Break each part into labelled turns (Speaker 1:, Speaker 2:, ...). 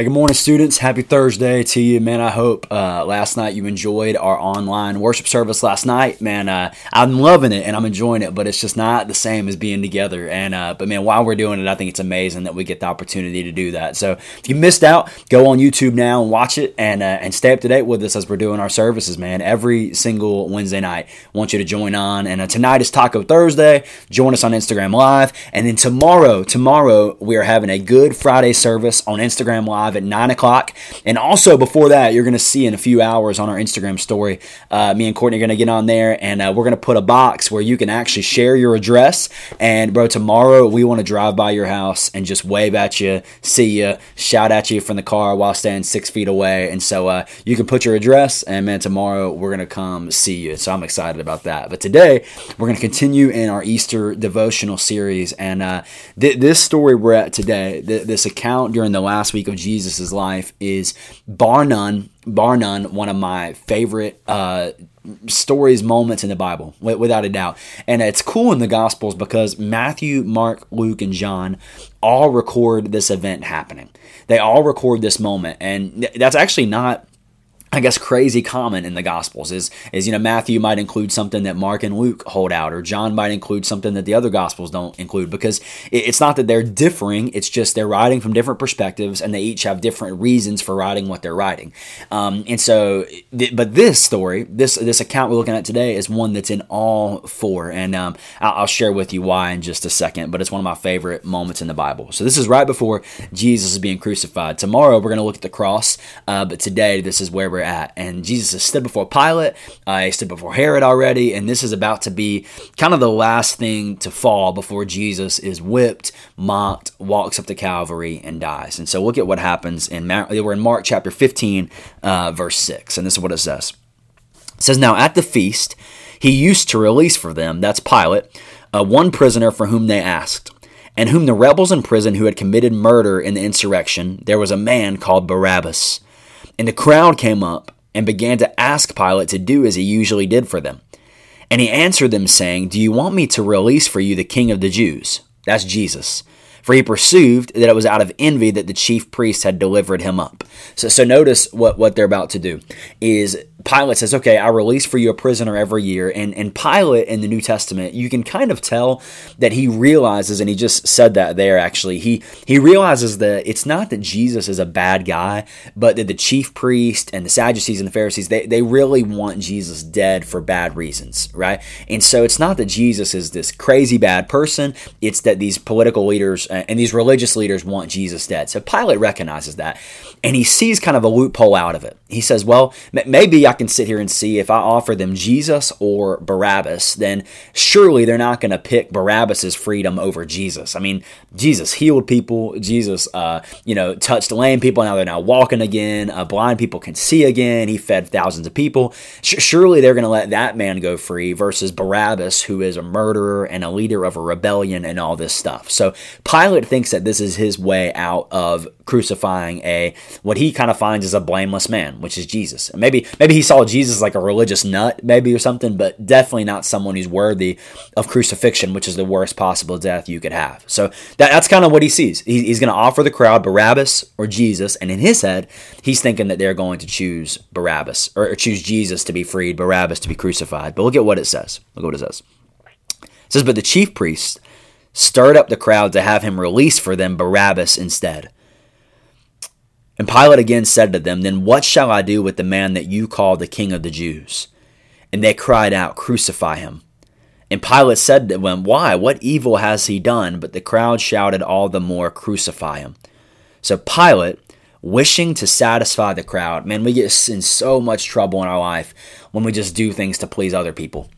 Speaker 1: Hey, good morning, students. Happy Thursday to you, man. I hope uh, last night you enjoyed our online worship service last night, man. Uh, I'm loving it and I'm enjoying it, but it's just not the same as being together. And uh, but man, while we're doing it, I think it's amazing that we get the opportunity to do that. So if you missed out, go on YouTube now and watch it, and uh, and stay up to date with us as we're doing our services, man. Every single Wednesday night, I want you to join on. And uh, tonight is Taco Thursday. Join us on Instagram Live, and then tomorrow, tomorrow we are having a Good Friday service on Instagram Live live at 9 o'clock. And also before that, you're going to see in a few hours on our Instagram story, uh, me and Courtney are going to get on there and uh, we're going to put a box where you can actually share your address. And bro, tomorrow we want to drive by your house and just wave at you, see you, shout at you from the car while staying six feet away. And so uh, you can put your address and man, tomorrow we're going to come see you. So I'm excited about that. But today we're going to continue in our Easter devotional series. And uh, th- this story we're at today, th- this account during the last week of Jesus Jesus' life is bar none, bar none, one of my favorite uh, stories, moments in the Bible, without a doubt. And it's cool in the Gospels because Matthew, Mark, Luke, and John all record this event happening. They all record this moment, and that's actually not I guess crazy common in the gospels is is you know Matthew might include something that Mark and Luke hold out or John might include something that the other gospels don't include because it's not that they're differing it's just they're writing from different perspectives and they each have different reasons for writing what they're writing um, and so but this story this this account we're looking at today is one that's in all four and um, I'll, I'll share with you why in just a second but it's one of my favorite moments in the Bible. So this is right before Jesus is being crucified. Tomorrow we're going to look at the cross uh, but today this is where we're we're at. And Jesus has stood before Pilate, uh, he stood before Herod already, and this is about to be kind of the last thing to fall before Jesus is whipped, mocked, walks up to Calvary, and dies. And so look at what happens in we're in Mark chapter 15, uh, verse 6, and this is what it says. It says, Now at the feast, he used to release for them, that's Pilate, uh, one prisoner for whom they asked and whom the rebels in prison who had committed murder in the insurrection, there was a man called Barabbas. And the crowd came up and began to ask Pilate to do as he usually did for them. And he answered them, saying, Do you want me to release for you the king of the Jews? That's Jesus. For he perceived that it was out of envy that the chief priests had delivered him up. So, so notice what, what they're about to do is Pilate says, okay, I release for you a prisoner every year. And, and Pilate in the New Testament, you can kind of tell that he realizes, and he just said that there actually, he, he realizes that it's not that Jesus is a bad guy, but that the chief priest and the Sadducees and the Pharisees, they, they really want Jesus dead for bad reasons, right? And so it's not that Jesus is this crazy bad person, it's that these political leaders uh, and these religious leaders want Jesus dead. So Pilate recognizes that, and he sees kind of a loophole out of it. He says, well, maybe I can sit here and see if I offer them Jesus or Barabbas, then surely they're not going to pick Barabbas's freedom over Jesus. I mean, Jesus healed people. Jesus, uh, you know, touched lame people. Now they're now walking again. Uh, blind people can see again. He fed thousands of people. Sh- surely they're going to let that man go free versus Barabbas, who is a murderer and a leader of a rebellion and all this stuff. So Pilate thinks that this is his way out of crucifying a what he kind of finds as a blameless man, which is Jesus. maybe maybe he saw Jesus like a religious nut, maybe or something, but definitely not someone who's worthy of crucifixion, which is the worst possible death you could have. So that, that's kind of what he sees. He, he's going to offer the crowd Barabbas or Jesus, and in his head, he's thinking that they're going to choose Barabbas or, or choose Jesus to be freed, Barabbas to be crucified. But look at what it says. Look at what it says. It says, But the chief priests stirred up the crowd to have him release for them Barabbas instead. And Pilate again said to them, Then what shall I do with the man that you call the king of the Jews? And they cried out, Crucify him. And Pilate said to them, Why? What evil has he done? But the crowd shouted all the more, Crucify him. So Pilate, wishing to satisfy the crowd, man, we get in so much trouble in our life when we just do things to please other people.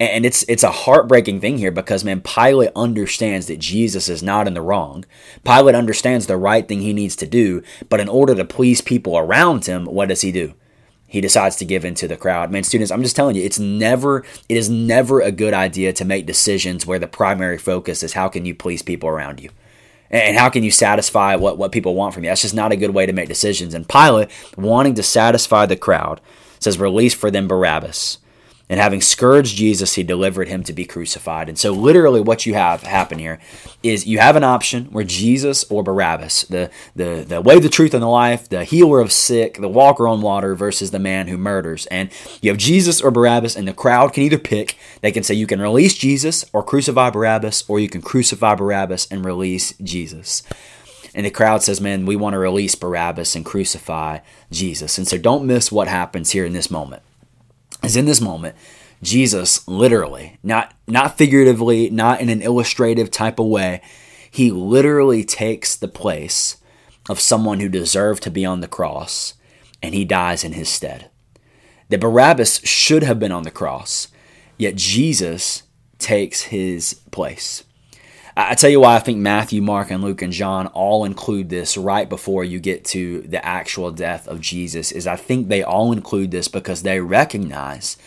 Speaker 1: And it's it's a heartbreaking thing here because man, Pilate understands that Jesus is not in the wrong. Pilate understands the right thing he needs to do, but in order to please people around him, what does he do? he decides to give into the crowd. Man, students, I'm just telling you, it's never, it is never a good idea to make decisions where the primary focus is how can you please people around you and how can you satisfy what, what people want from you? That's just not a good way to make decisions. And Pilate, wanting to satisfy the crowd, says, Release for them Barabbas. And having scourged Jesus, he delivered him to be crucified. And so, literally, what you have happen here is you have an option where Jesus or Barabbas, the, the, the way, the truth, and the life, the healer of sick, the walker on water versus the man who murders. And you have Jesus or Barabbas, and the crowd can either pick. They can say you can release Jesus or crucify Barabbas, or you can crucify Barabbas and release Jesus. And the crowd says, Man, we want to release Barabbas and crucify Jesus. And so, don't miss what happens here in this moment is in this moment Jesus literally, not not figuratively, not in an illustrative type of way, he literally takes the place of someone who deserved to be on the cross and he dies in his stead. That Barabbas should have been on the cross, yet Jesus takes his place. I tell you why I think Matthew, Mark, and Luke and John all include this right before you get to the actual death of Jesus. Is I think they all include this because they recognize,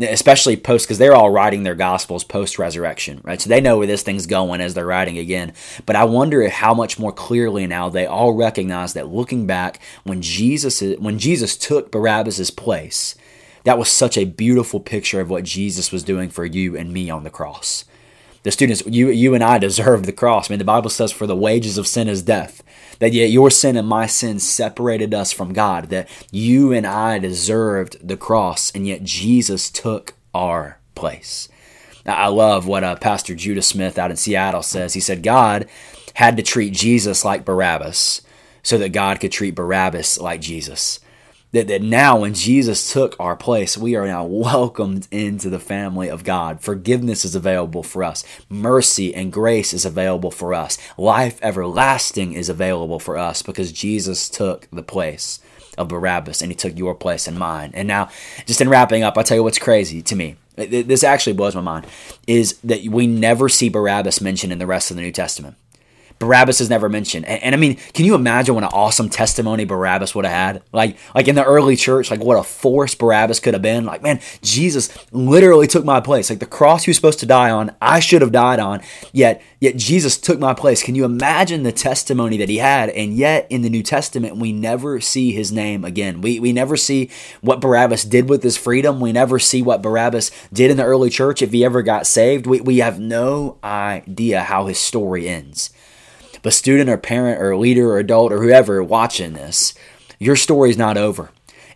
Speaker 1: especially post, because they're all writing their gospels post resurrection, right? So they know where this thing's going as they're writing again. But I wonder how much more clearly now they all recognize that looking back when Jesus when Jesus took Barabbas's place, that was such a beautiful picture of what Jesus was doing for you and me on the cross the students, you, you and I deserve the cross. I mean, the Bible says, for the wages of sin is death. That yet your sin and my sin separated us from God. That you and I deserved the cross, and yet Jesus took our place. Now, I love what uh, Pastor Judah Smith out in Seattle says. He said, God had to treat Jesus like Barabbas so that God could treat Barabbas like Jesus that, that now when Jesus took our place, we are now welcomed into the family of God. Forgiveness is available for us. Mercy and grace is available for us. Life everlasting is available for us because Jesus took the place of Barabbas and he took your place and mine. And now, just in wrapping up, I'll tell you what's crazy to me. This actually blows my mind is that we never see Barabbas mentioned in the rest of the New Testament. Barabbas is never mentioned. And, and, I mean, can you imagine what an awesome testimony Barabbas would have had? Like, like in the early church, like what a force Barabbas could have been. Like, man, Jesus literally took my place. Like the cross he was supposed to die on, I should have died on. Yet, yet Jesus took my place. Can you imagine the testimony that he had? And yet, in the New Testament, we never see his name again. We we never see what Barabbas did with his freedom. We never see what Barabbas did in the early church if he ever got saved. We we have no idea how his story ends but student or parent or leader or adult or whoever watching this, your story's not over.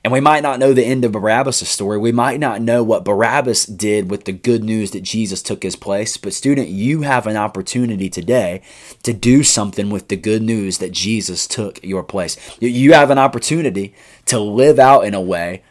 Speaker 1: And we might not know the end of Barabbas' story. We might not know what Barabbas did with the good news that Jesus took his place. But, student, you have an opportunity today to do something with the good news that Jesus took your place. You have an opportunity to live out in a way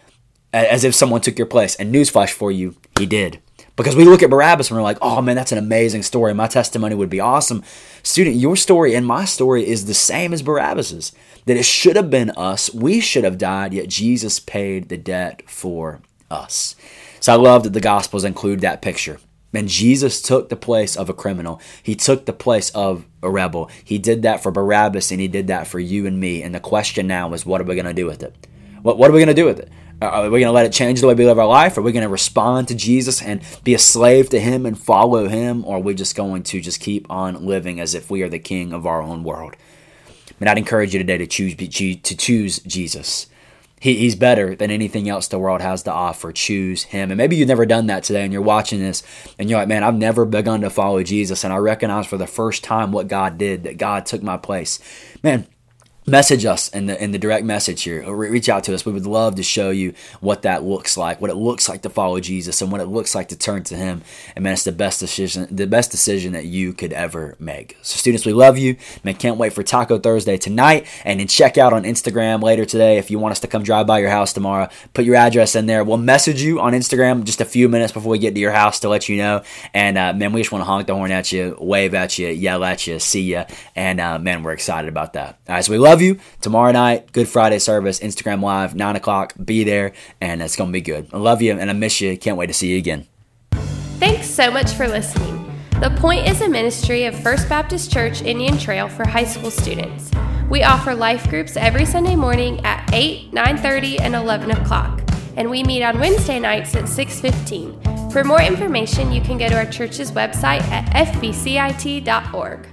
Speaker 1: as if someone took your place. And, newsflash for you, he did. Because we look at Barabbas and we're like, oh man, that's an amazing story. My testimony would be awesome. Student, your story and my story is the same as Barabbas's. That it should have been us. We should have died, yet Jesus paid the debt for us. So I love that the Gospels include that picture. And Jesus took the place of a criminal. He took the place of a rebel. He did that for Barabbas and he did that for you and me. And the question now is, what are we going to do with it? What, what are we going to do with it? Uh, are we going to let it change the way we live our life? Are we going to respond to Jesus and be a slave to Him and follow Him? Or are we just going to just keep on living as if we are the king of our own world? And I'd encourage you today to choose to choose Jesus. He, he's better than anything else the world has to offer. Choose Him. And maybe you've never done that today and you're watching this and you're like, man, I've never begun to follow Jesus. And I recognize for the first time what God did, that God took my place. Man, message us in the in the direct message here. Or reach out to us. We would love to show you what that looks like what it looks like to follow jesus and what it looks like to turn to him. And man it's the best decision the best decision that you could ever make. So students we love you. Man can't wait for taco thursday tonight. And then check out on instagram later today if you want us to come drive by your house tomorrow. Put your address in there. We'll message you on instagram just a few minutes before we get to your house to let you know. And uh, man we just want to honk the horn at you wave at you yell at you see you and uh, man we're excited about that. All right so we love love you. Tomorrow night, Good Friday service, Instagram Live, 9 o'clock. Be there, and it's going to be good. I love you, and I miss you. Can't wait to see you again.
Speaker 2: Thanks so much for listening. The Point is a ministry of First Baptist Church Indian Trail for high school students. We offer life groups every Sunday morning at 8, 9:30, and 11 o'clock, and we meet on Wednesday nights at 6:15. For more information, you can go to our church's website at fbcit.org.